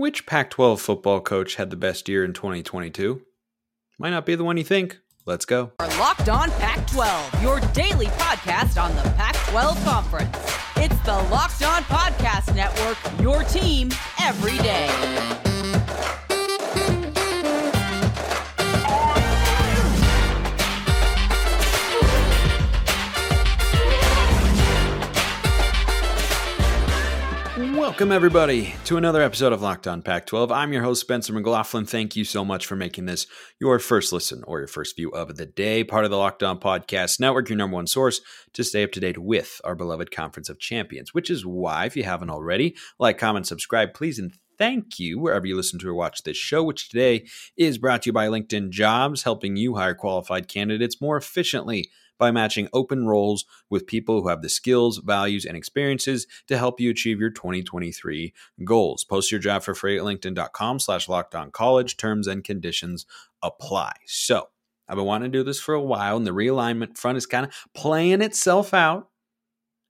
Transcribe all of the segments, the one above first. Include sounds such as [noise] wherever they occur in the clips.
Which Pac 12 football coach had the best year in 2022? Might not be the one you think. Let's go. Are Locked On Pac 12, your daily podcast on the Pac 12 Conference. It's the Locked On Podcast Network, your team every day. Welcome, everybody, to another episode of Locked On Pac 12. I'm your host, Spencer McLaughlin. Thank you so much for making this your first listen or your first view of the day, part of the Locked On Podcast Network, your number one source to stay up to date with our beloved Conference of Champions, which is why, if you haven't already, like, comment, subscribe, please, and thank you wherever you listen to or watch this show, which today is brought to you by LinkedIn Jobs, helping you hire qualified candidates more efficiently by matching open roles with people who have the skills, values, and experiences to help you achieve your 2023 goals. Post your job for free at linkedin.com slash college. Terms and conditions apply. So I've been wanting to do this for a while, and the realignment front is kind of playing itself out.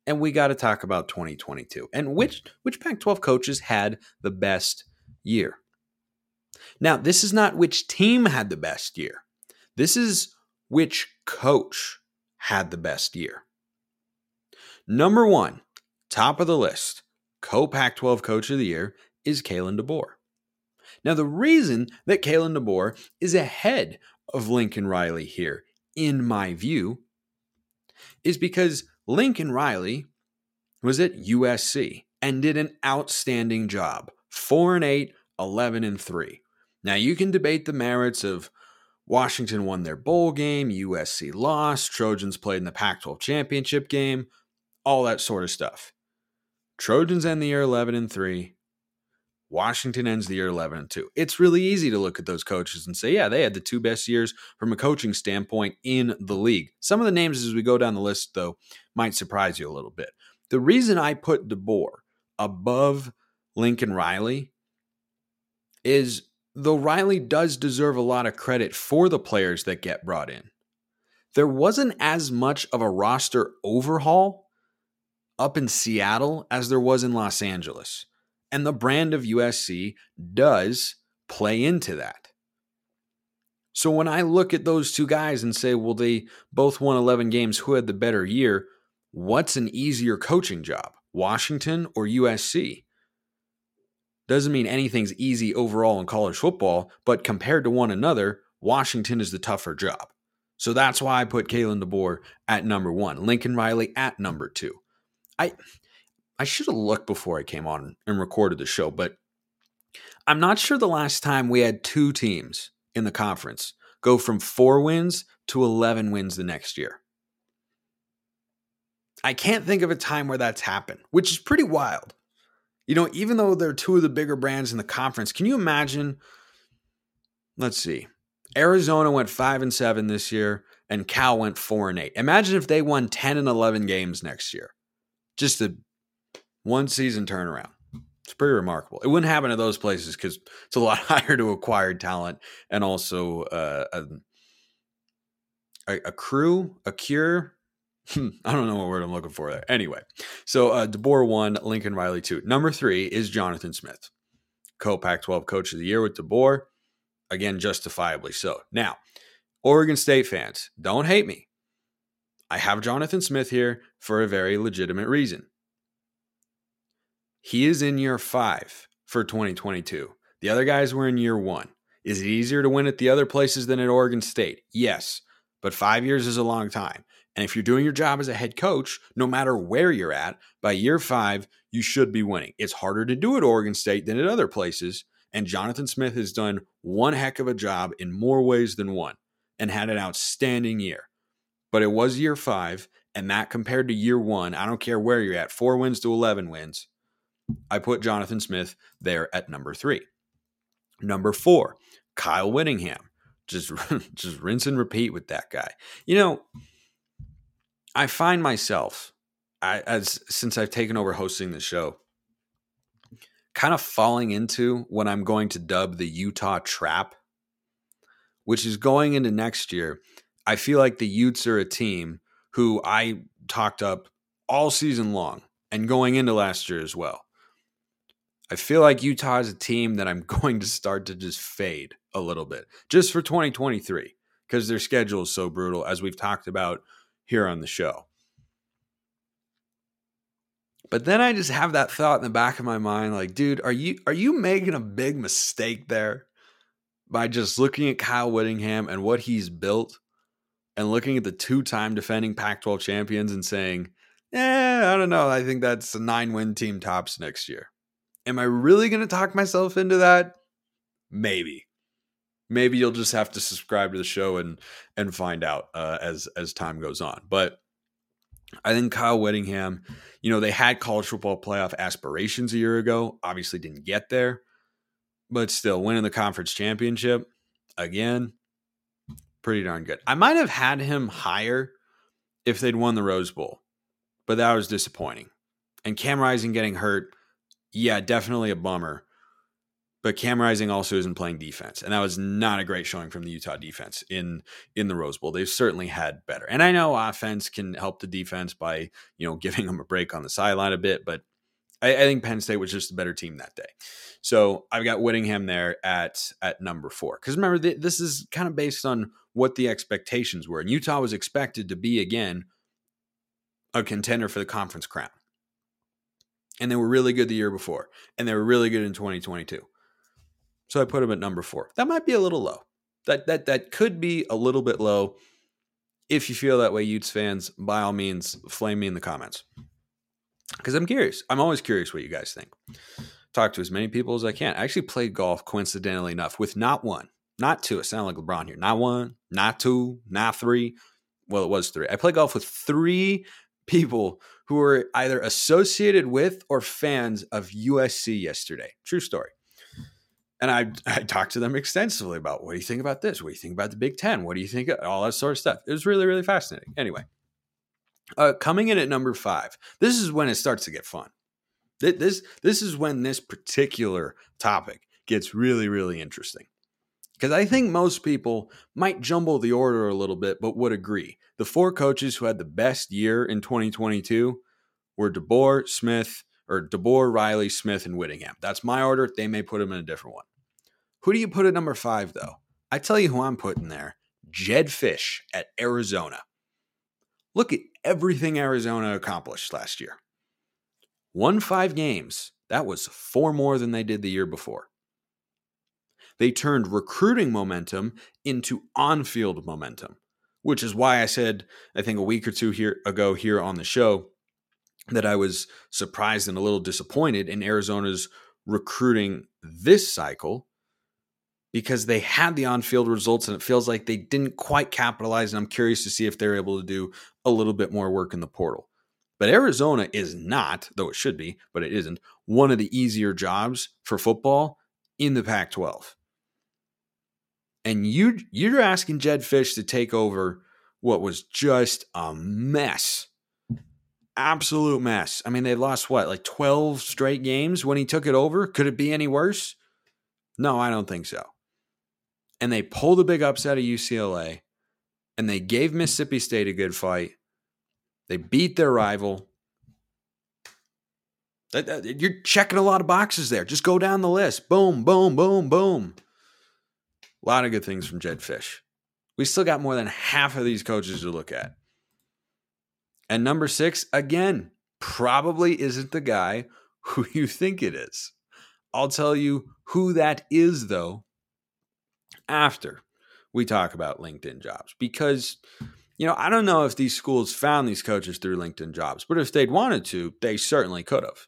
And we got to talk about 2022 and which which Pac-12 coaches had the best year. Now, this is not which team had the best year. This is which coach had the best year. Number one, top of the list, co Pac 12 Coach of the Year is Kalen DeBoer. Now, the reason that Kalen DeBoer is ahead of Lincoln Riley here, in my view, is because Lincoln Riley was at USC and did an outstanding job 4 and 8, 11 and 3. Now, you can debate the merits of Washington won their bowl game, USC lost, Trojans played in the Pac 12 championship game, all that sort of stuff. Trojans end the year 11 and 3. Washington ends the year 11 and 2. It's really easy to look at those coaches and say, yeah, they had the two best years from a coaching standpoint in the league. Some of the names as we go down the list, though, might surprise you a little bit. The reason I put DeBoer above Lincoln Riley is though Riley does deserve a lot of credit for the players that get brought in, there wasn't as much of a roster overhaul up in Seattle as there was in Los Angeles. And the brand of USC does play into that. So when I look at those two guys and say, well, they both won 11 games, who had the better year? What's an easier coaching job, Washington or USC? Doesn't mean anything's easy overall in college football, but compared to one another, Washington is the tougher job. So that's why I put Kalen DeBoer at number one, Lincoln Riley at number two. I I should have looked before I came on and recorded the show, but I'm not sure the last time we had two teams in the conference go from four wins to 11 wins the next year. I can't think of a time where that's happened, which is pretty wild. You know, even though they're two of the bigger brands in the conference, can you imagine? Let's see. Arizona went 5 and 7 this year and Cal went 4 and 8. Imagine if they won 10 and 11 games next year. Just a one season turnaround. It's pretty remarkable. It wouldn't happen to those places because it's a lot [laughs] higher to acquire talent and also uh, a, a, a crew, a cure, Hmm, I don't know what word I'm looking for there. Anyway, so uh, DeBoer one, Lincoln Riley two. Number three is Jonathan Smith, co Pac 12 Coach of the Year with DeBoer. Again, justifiably so. Now, Oregon State fans, don't hate me. I have Jonathan Smith here for a very legitimate reason. He is in year five for 2022. The other guys were in year one. Is it easier to win at the other places than at Oregon State? Yes, but five years is a long time. And if you're doing your job as a head coach, no matter where you're at, by year five, you should be winning. It's harder to do at Oregon State than at other places. And Jonathan Smith has done one heck of a job in more ways than one and had an outstanding year. But it was year five, and that compared to year one, I don't care where you're at, four wins to 11 wins. I put Jonathan Smith there at number three. Number four, Kyle Whittingham. Just, [laughs] just rinse and repeat with that guy. You know, I find myself, I, as since I've taken over hosting the show, kind of falling into what I'm going to dub the Utah trap, which is going into next year. I feel like the Utes are a team who I talked up all season long and going into last year as well. I feel like Utah is a team that I'm [laughs] going to start to just fade a little bit just for 2023 because their schedule is so brutal, as we've talked about here on the show. But then I just have that thought in the back of my mind like, dude, are you are you making a big mistake there by just looking at Kyle Whittingham and what he's built and looking at the two-time defending Pac-12 champions and saying, "Yeah, I don't know. I think that's a nine-win team tops next year." Am I really going to talk myself into that? Maybe. Maybe you'll just have to subscribe to the show and and find out uh, as as time goes on. But I think Kyle Whittingham, you know, they had college football playoff aspirations a year ago. Obviously, didn't get there, but still winning the conference championship again, pretty darn good. I might have had him higher if they'd won the Rose Bowl, but that was disappointing. And Cam Rising getting hurt yeah, definitely a bummer. But Cam Rising also isn't playing defense, and that was not a great showing from the Utah defense in in the Rose Bowl. They've certainly had better, and I know offense can help the defense by you know [laughs] giving them a break on the sideline a bit, but I, I think Penn State was just a better team that day. So I've got Whittingham there at at number four because remember th- this is kind of based on what the expectations were, and Utah was expected to be again a contender for the conference crown and they were really good the year before, and they were really good in 2022. So I put them at number four. That might be a little low. That that that could be a little bit low. If you feel that way, Utes fans, by all means, flame me in the comments. Because I'm curious. I'm always curious what you guys think. Talk to as many people as I can. I actually played golf, coincidentally enough, with not one, not two. It sounded like LeBron here. Not one, not two, not three. Well, it was three. I played golf with three people who were either associated with or fans of USC yesterday. True story. And I, I talked to them extensively about what do you think about this? What do you think about the Big Ten? What do you think? All that sort of stuff. It was really, really fascinating. Anyway, uh, coming in at number five, this is when it starts to get fun. This, this is when this particular topic gets really, really interesting. Because I think most people might jumble the order a little bit, but would agree. The four coaches who had the best year in 2022 were DeBoer, Smith, or DeBoer, Riley, Smith, and Whittingham. That's my order. They may put them in a different one. Who do you put at number five, though? I tell you who I'm putting there Jedd Fisch at Arizona. Look at everything Arizona accomplished last year. Won five games. That was four more than they did the year before. They turned recruiting momentum into on field momentum, which is why I said, I think a week or two here ago here on the show, that I was surprised and a little disappointed in Arizona's recruiting this cycle because they had the on field results and it feels like they didn't quite capitalize. And I'm curious to see if they're able to do a little bit more work in the portal. But Arizona is not, though it should be, but it isn't, one of the easier jobs for football in the Pac 12 and you you're asking Jedd Fisch to take over what was just a mess. Absolute mess. I mean, they lost what, like 12 straight games when he took it over? Could it be any worse? No, I don't think so. And they pulled a big upset of UCLA and they gave Mississippi State a good fight. They beat their rival. You're checking a lot of boxes there. Just go down the list. Boom, boom, boom, boom. A lot of good things from Jedd Fisch. We still got more than half of these coaches to look at. And number six, again, probably isn't the guy [laughs] who you think it is. I'll tell you who that is, though, after we talk about LinkedIn jobs. Because, you know, I don't know if these schools found these coaches through LinkedIn jobs, but if they'd wanted to, they certainly could have.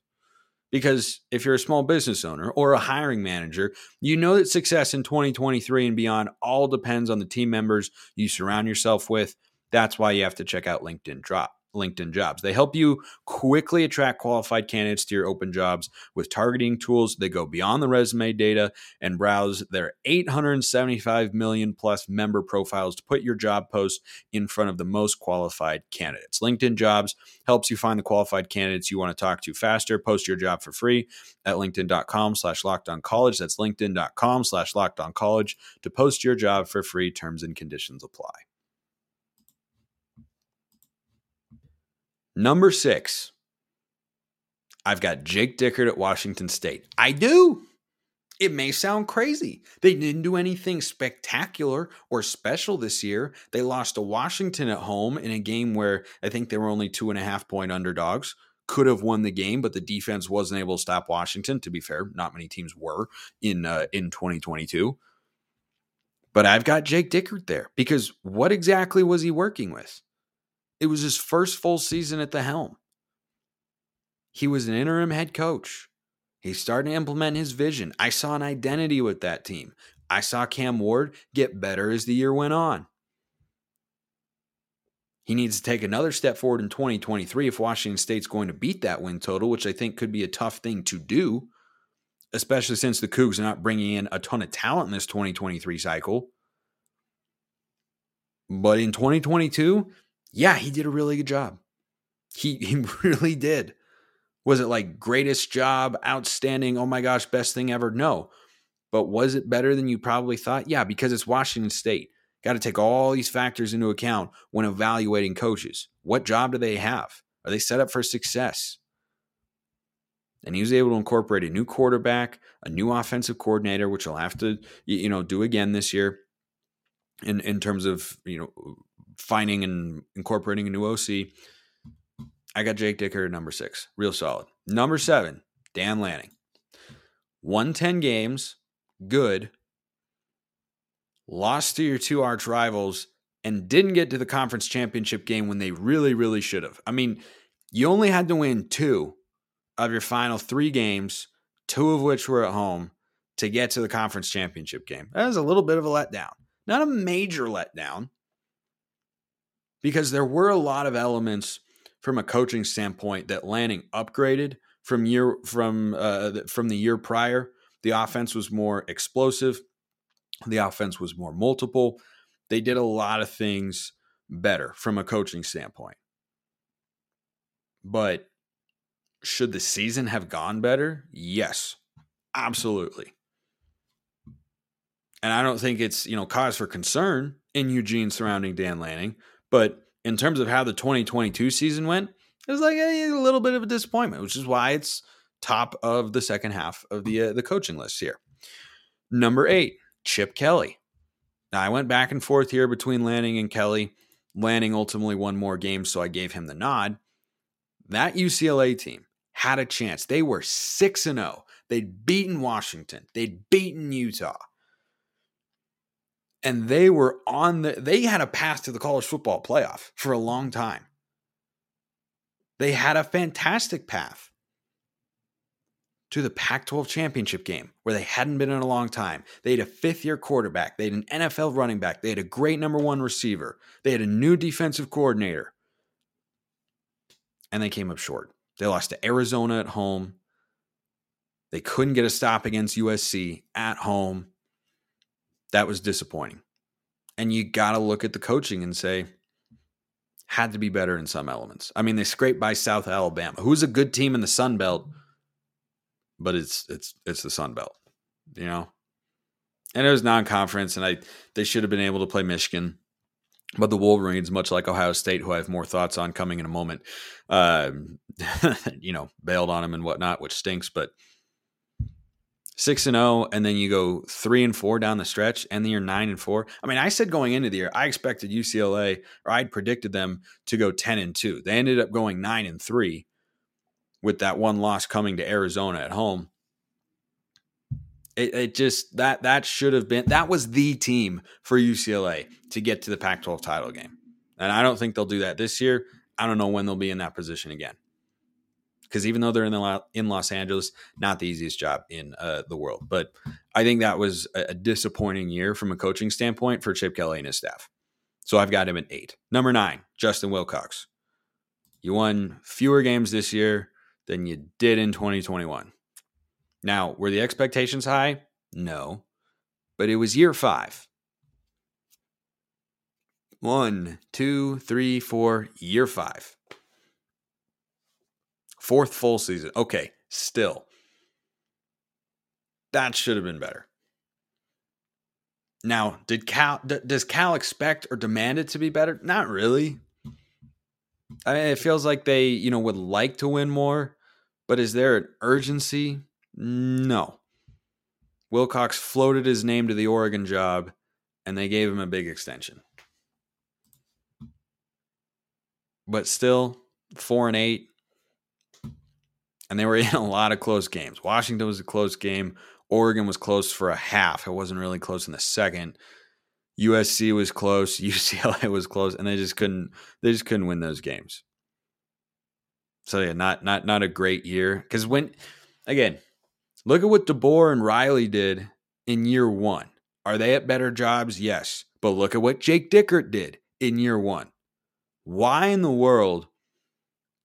Because if you're a small business owner or a hiring manager, you know that success in 2023 and beyond all depends on the team members you surround yourself with. That's why you have to check out LinkedIn Drop. LinkedIn jobs. They help you quickly attract qualified candidates to your open jobs with targeting tools that go beyond the resume data and browse their 875 million plus member profiles to put your job post in front of the most qualified candidates. LinkedIn jobs helps you find the qualified candidates you want to talk to faster. Post your job for free at linkedin.com slash locked on college. That's linkedin.com slash locked on college to post your job for free. Terms and conditions apply. Number six, I've got Jake Dickert at Washington State. I do. It may sound crazy. They didn't do anything spectacular or special this year. They lost to Washington at home in a game where I think they were only two and a half point underdogs. Could have won the game, but the defense wasn't able to stop Washington. To be fair, not many teams were in uh, in 2022. But I've got Jake Dickert there because what exactly was he working with? It was his first full season at the helm. He was an interim head coach. He's starting to implement his vision. I saw an identity with that team. I saw Cam Ward get better as the year went on. He needs to take another step forward in 2023 if Washington State's going to beat that win total, which I think could be a tough thing to do, especially since the Cougs are not bringing in a ton of talent in this 2023 cycle. But in 2022, yeah, he did a really good job. He, [laughs] he really did. Was it like greatest job, outstanding, oh my gosh, best thing ever? No. But was it better than you probably thought? Yeah, because it's Washington State. Got to take all these factors into account when evaluating coaches. What job do they have? Are they set up for success? And he was able to incorporate a new quarterback, a new offensive coordinator, which he'll have to, you know, do again this year in, in terms of, you know, finding and incorporating a new OC. I got Jake Dickert number six. Real solid. Number seven, Dan Lanning. Won 10 games, good. Lost to your two arch rivals and didn't get to the conference championship game when they really, really should have. I mean, you only had to win two of your final three games, two of which were at home, to get to the conference championship game. That was a little bit of a letdown. Not a major letdown, because there were a lot of elements from a coaching standpoint that Lanning upgraded from year from uh, from the year prior. The offense was more explosive. The offense was more multiple. They did a lot of things better from a coaching standpoint. But should the season have gone better? Yes, absolutely. And I don't think it's, you know, cause for concern in Eugene surrounding Dan Lanning, but in terms of how the 2022 season went, it was like a, a little bit of a disappointment, which is why it's top of the second half of the uh, the coaching list here. Number eight, Chip Kelly. Now I went back and forth here between Lanning and Kelly. Lanning ultimately won more games, so I gave him the nod. That UCLA team had a chance. They were 6 and 0. They'd beaten Washington. They'd beaten Utah and they were on the they had a path to the college football playoff for a long time. They had a fantastic path to the Pac 12 championship game where they hadn't been in a long time. They had a fifth year quarterback, they had an NFL running back, they had a great number one receiver, they had a new defensive coordinator, and they came up short. They lost to Arizona at home. They couldn't get a stop against USC at home that was disappointing. And you got to look at the coaching and say, had to be better in some elements. I mean, they scraped by South Alabama, who's a good team in the Sun Belt, but it's it's it's the Sun Belt, you know. And it was non-conference, and I they should have been able to play Michigan, but the Wolverines, much like Ohio State, who I have more thoughts on coming in a moment, uh, [laughs] you know, bailed on them and whatnot, which stinks. But six and zero, oh, and then you go three and four down the stretch, and then you're nine and four. I mean, I said going into the year, I expected UCLA, or I'd predicted them to go ten and two. They ended up going nine and three, with that one loss coming to Arizona at home. It, it just that that should have been that was the team for UCLA to get to the Pac-12 title game, and I don't think they'll do that this year. I don't know when they'll be in that position again because even though they're in the in Los Angeles, not the easiest job in uh, the world. But I think that was a, disappointing year from a coaching standpoint for Chip Kelly and his staff. So I've got him at eight. Number nine, Justin Wilcox. You won fewer games this year than you did in 2021. Now, were the expectations high? No, but it was year five. One, two, three, four, year five. Fourth full season. Okay, still. That should have been better. Now, did Cal does Cal expect or demand it to be better? Not really. I mean, it feels like they, you know, would like to win more, But is there an urgency? No. Wilcox floated his name to the Oregon job and they gave him a big extension. But still, four and eight. And they were [laughs] in a lot of close games. Washington was a close game. Oregon was close for a half. It wasn't really close in the second. USC was close. [laughs] UCLA was close, and they just couldn't. They just couldn't win those games. So yeah, not not not a great year. Because when again, look at what DeBoer and Riley did in year one. Are they at better jobs? Yes. But look at what Jake Dickert did in year one. Why in the world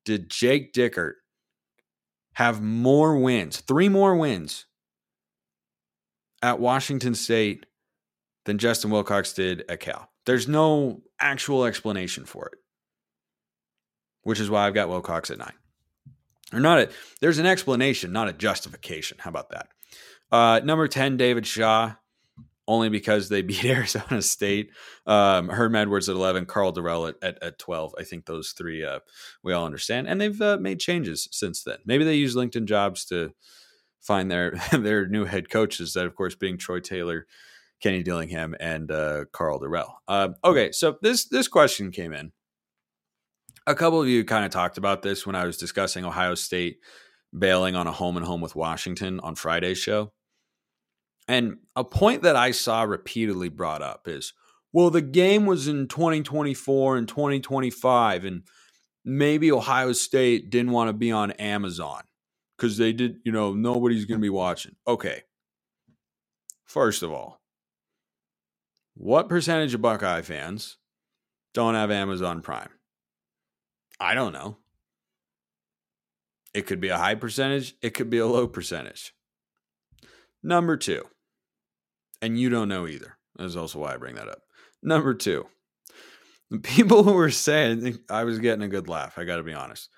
did Jake Dickert have more wins, three more wins at Washington State than Justin Wilcox did at Cal? There's no actual explanation for it, which is why I've got Wilcox at nine. Or not a, there's an explanation, not a justification. How about that? Uh, number 10, David Shaw only because they [laughs] beat Arizona State. Um, Herm Edwards at 11, Karl Dorrell at, at, at 12. I think those three uh, we all understand. And they've uh, made changes since then. Maybe they use LinkedIn jobs to find their [laughs] their new head coaches, that, of course, being Troy Taylor, Kenny Dillingham, and uh, Karl Dorrell. Uh, okay, so this, this question came in. A couple of you kind of talked about this when I was discussing Ohio State bailing on a home and home with Washington on Friday's show. And a point that I saw repeatedly brought up is well, the game was in 2024 and 2025, and maybe Ohio State didn't want to be on Amazon because they did, you know, nobody's going to be watching. Okay. First of all, what percentage of Buckeye fans don't have Amazon Prime? I don't know. It could be a high percentage, it could be a low percentage. Number two, and you don't know either. That's also why I bring that up. Number two, the [laughs] people who were saying, I was getting a good laugh, I got to be honest.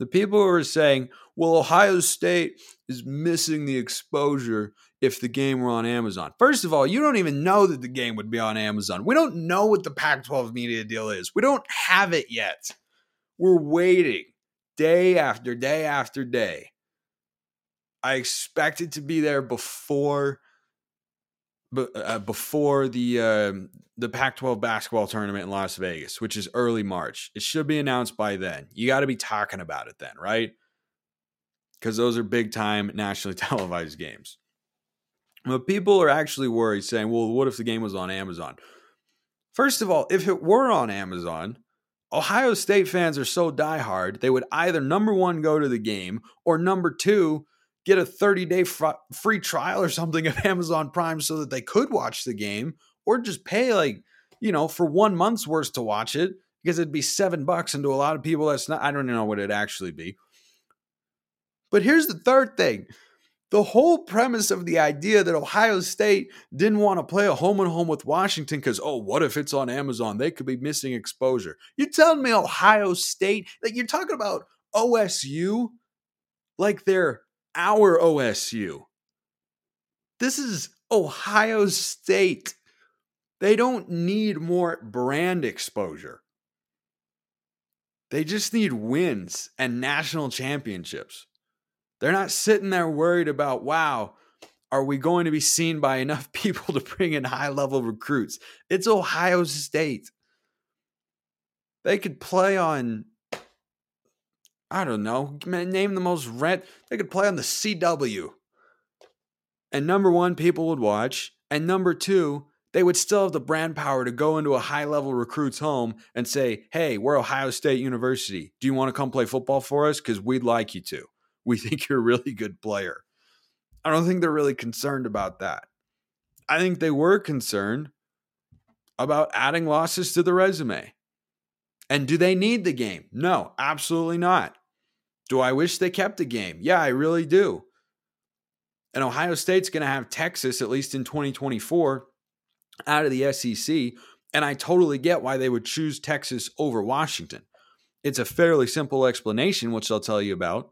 The people who were saying, well, Ohio State is missing the exposure if the game were on Amazon. First of all, you don't even know that the game would be on Amazon. We don't know what the Pac 12 media deal is, we don't have it yet. We're waiting day after day after day. I expect it to be there before uh, before the uh, the Pac-12 basketball tournament in Las Vegas, which is early March. It should be announced by then. You got to be talking about it then, right? Because those are big time [laughs] nationally televised games. But people are actually worried, saying, "Well, what if the game was on Amazon?" First of all, if it were on Amazon, Ohio State fans are so diehard they would either number one go to the game or number two get a 30 day fr- free trial or something [laughs] of Amazon Prime so that they could watch the game or just pay like, you know, for one month's worth to watch it because it'd be seven bucks. And to a lot of people, that's not, I don't know what it'd actually be. But here's the third thing the whole premise of the idea that Ohio State didn't want to play a home and home with Washington because, oh, what if it's on Amazon? They could be missing exposure. You're telling me Ohio State, like you're talking about OSU, like they're our OSU. This is Ohio State. They don't need more brand exposure. They just need wins and national championships. They're not sitting there worried about, wow, are we going to be seen by enough [laughs] people to bring in high level recruits? It's Ohio State. They could play on I don't know, name the most rent. They could play on the CW. And number one, people would watch. And number two, they would still have the brand power to go into a high level recruit's home and say, Hey, we're Ohio State University. Do you want to come play football for us? Because we'd like you to. [laughs] We think you're a really good player. I don't think they're really concerned about that. I think they were concerned about adding losses to the resume. And do they need the game? No, absolutely not. Do I wish they kept the game? Yeah, I really do. And Ohio State's going to have Texas, at least in 2024, out of the SEC. And I totally get why they would choose Texas over Washington. It's a fairly simple explanation, which I'll tell you about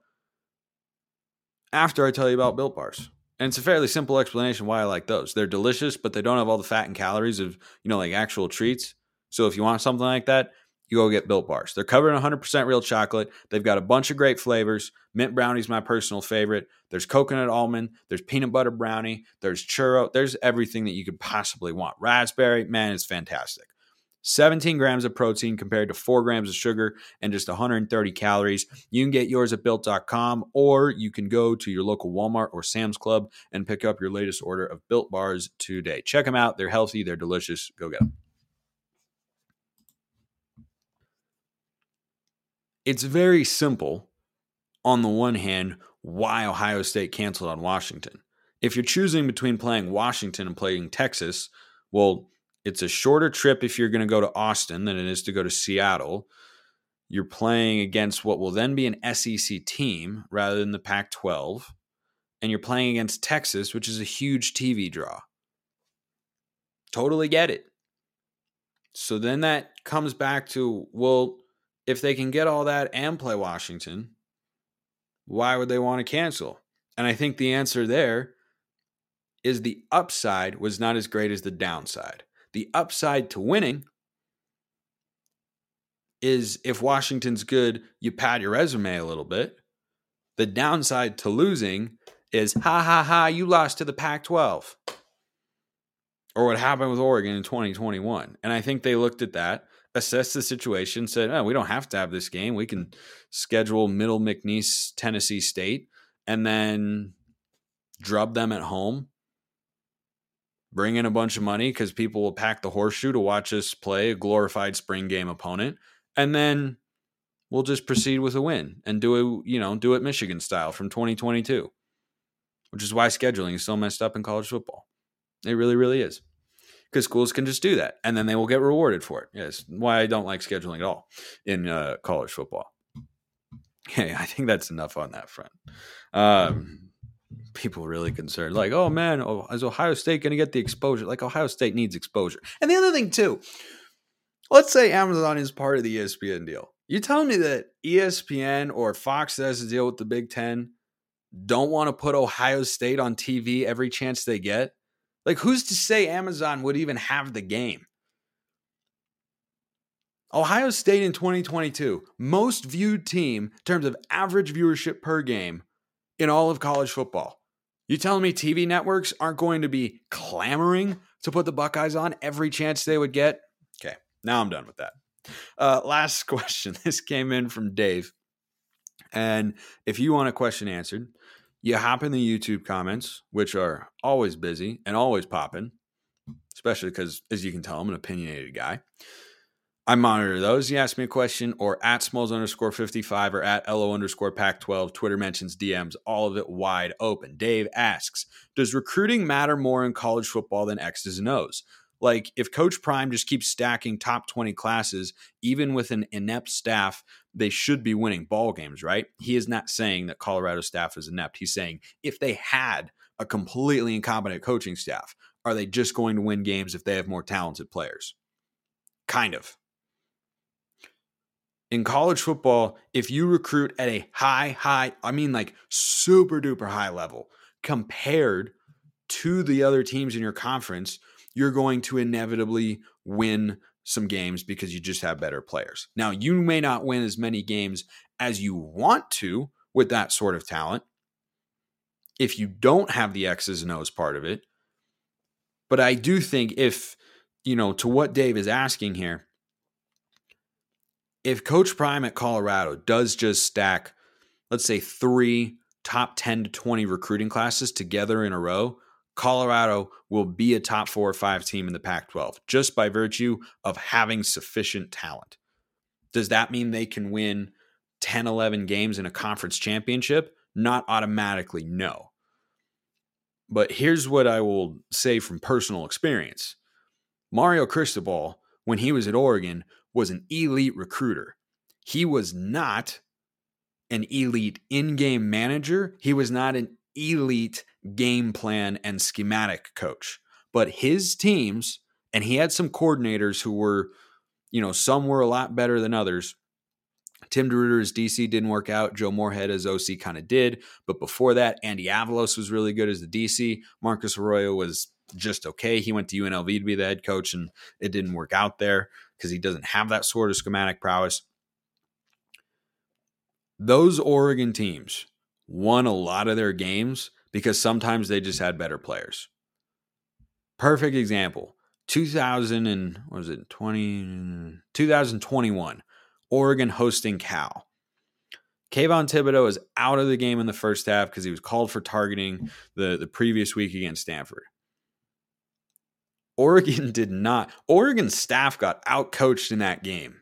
after I tell you about Built Bars. And it's a fairly simple explanation why I like those. They're delicious, but they don't have all the fat and calories of, you know, like actual treats. So if you want something like that, you go get Built Bars. They're covered in 100% real chocolate. They've got a bunch of great flavors. Mint brownie's my personal favorite. There's coconut almond, there's peanut butter brownie, there's churro, there's everything that you could possibly want. Raspberry, man, it's fantastic. 17 grams of protein compared to 4 grams of sugar and just 130 calories. You can get yours at built.com or you can go to your local Walmart or Sam's Club and pick up your latest order of built bars today. Check them out. They're healthy, they're delicious. Go get them. It's very simple on the one hand why Ohio State canceled on Washington. If you're choosing between playing Washington and playing Texas, well, it's a shorter trip if you're going to go to Austin than it is to go to Seattle. You're playing against what will then be an SEC team rather than the Pac 12. And you're playing against Texas, which is a huge TV draw. Totally get it. So then that comes back to well, if they can get all that and play Washington, why would they want to cancel? And I think the answer there is the upside was not as great as the downside. The upside to winning is if Washington's good, you pad your resume a little bit. The downside to losing is ha ha ha, you lost to the Pac 12. Or what happened with Oregon in 2021. And I think they looked at that, assessed the situation, said, oh, we don't have to have this game. We can schedule Middle McNeese, Tennessee State, and then drub them at home bring in a bunch of money because people will pack the horseshoe to watch us play a glorified spring game opponent, and then we'll just proceed with a win and do it, you know, do it Michigan style from 2022, which is why scheduling is so messed up in college football. It really, really is. Because schools can just do that and then they will get rewarded for it. Yes, why I don't like scheduling at all in uh, college football. Hey, I think that's enough on that front. Um, people really concerned. Like, oh man, oh, is Ohio State going to get the exposure? Like, Ohio State needs exposure. And the other thing, too, let's say Amazon is part of the ESPN deal. You telling me that ESPN or Fox has to deal with the Big Ten don't want to put Ohio State on TV every chance they get? Like, who's to say Amazon would even have the game? Ohio State in 2022, most viewed team in terms of average viewership per game in all of college football. You telling me TV networks aren't going to be clamoring to put the Buckeyes on every chance they would get? Okay, now I'm done with that. Uh, last [laughs] question. This came in from Dave. And if you want a question answered, you hop in the YouTube comments, which are always busy and always popping, especially because, as you can tell, I'm an opinionated guy. I monitor those. You ask me a question or at smalls underscore 55 or at LO underscore pack 12. Twitter mentions DMs, all of it wide open. Dave asks Does recruiting matter more in college football than X's and O's? Like, if Coach Prime just keeps stacking top 20 classes, even with an inept staff, they should be winning ball games, right? He is not saying that Colorado staff is inept. He's saying if they had a completely incompetent coaching staff, are they just going to win games if they have more talented players? Kind of in college football, if you recruit at a high, high, I mean like super duper high level compared to the other teams in your conference, you're going to inevitably win some games because you just have better players. Now, you may not win as many games as you want to with that sort of talent if you don't have the X's and O's part of it. But I do think if, you know, to what Dave is asking here, if Coach Prime at Colorado does just stack, let's say, three top 10 to 20 recruiting classes together in a row, Colorado will be a top four or five team in the Pac 12 just by virtue of having sufficient talent. Does that mean they can win 10, 11 games in a conference championship? Not automatically, no. But here's what I will say from personal experience Mario Cristobal, when he was at Oregon, was an elite recruiter. He was not an elite in game manager. He was not an elite game plan and schematic coach. But his teams, and he had some coordinators who were, you know, some were a lot better than others. Tim DeRuyter as DC didn't work out. Joe Moorhead as OC kind of did. But before that, Andy Avalos was really good as the DC. Marcus Arroyo was just okay. He went to UNLV to be the head coach, and it didn't work out there because he doesn't have that sort of schematic prowess. Those Oregon teams won a lot of their games because sometimes they just had better players. Perfect example 2000 and what was it 20 2021 Oregon hosting Cal. Kayvon Thibodeaux is out of the game in the first half because he was called for targeting the, the previous week against Stanford. Oregon [laughs] did not. Oregon staff got outcoached in that game,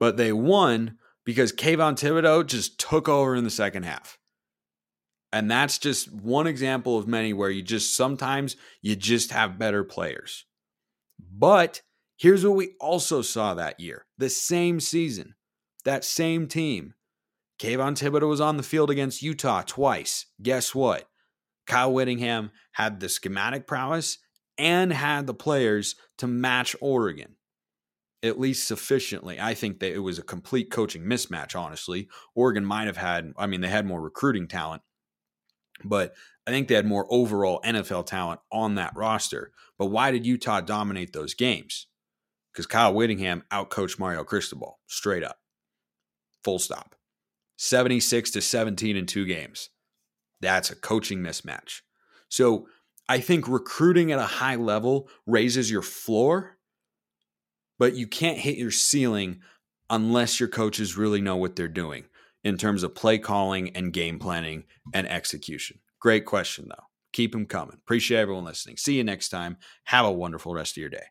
but they won because Kayvon Thibodeaux just took over in the second half. And that's just one example of many where you just sometimes you just have better players. But here's what we also saw that year the same season, that same team. Kayvon Thibodeaux was on the field against Utah twice. Guess what? Kyle Whittingham had the schematic prowess and had the players to match Oregon, at least sufficiently. I think that it was a complete coaching mismatch, honestly. Oregon might have had, I mean, they had more recruiting talent, but I think they had more overall NFL talent on that roster. But why did Utah dominate those games? Because Kyle Whittingham outcoached Mario Cristobal straight up. Full stop. 76 to 17 in two games. That's a coaching mismatch. So I think recruiting at a high level raises your floor, but you can't hit your ceiling unless your coaches really know what they're doing in terms of play calling and game planning and execution. Great question, though. Keep them coming. Appreciate everyone listening. See you next time. Have a wonderful rest of your day.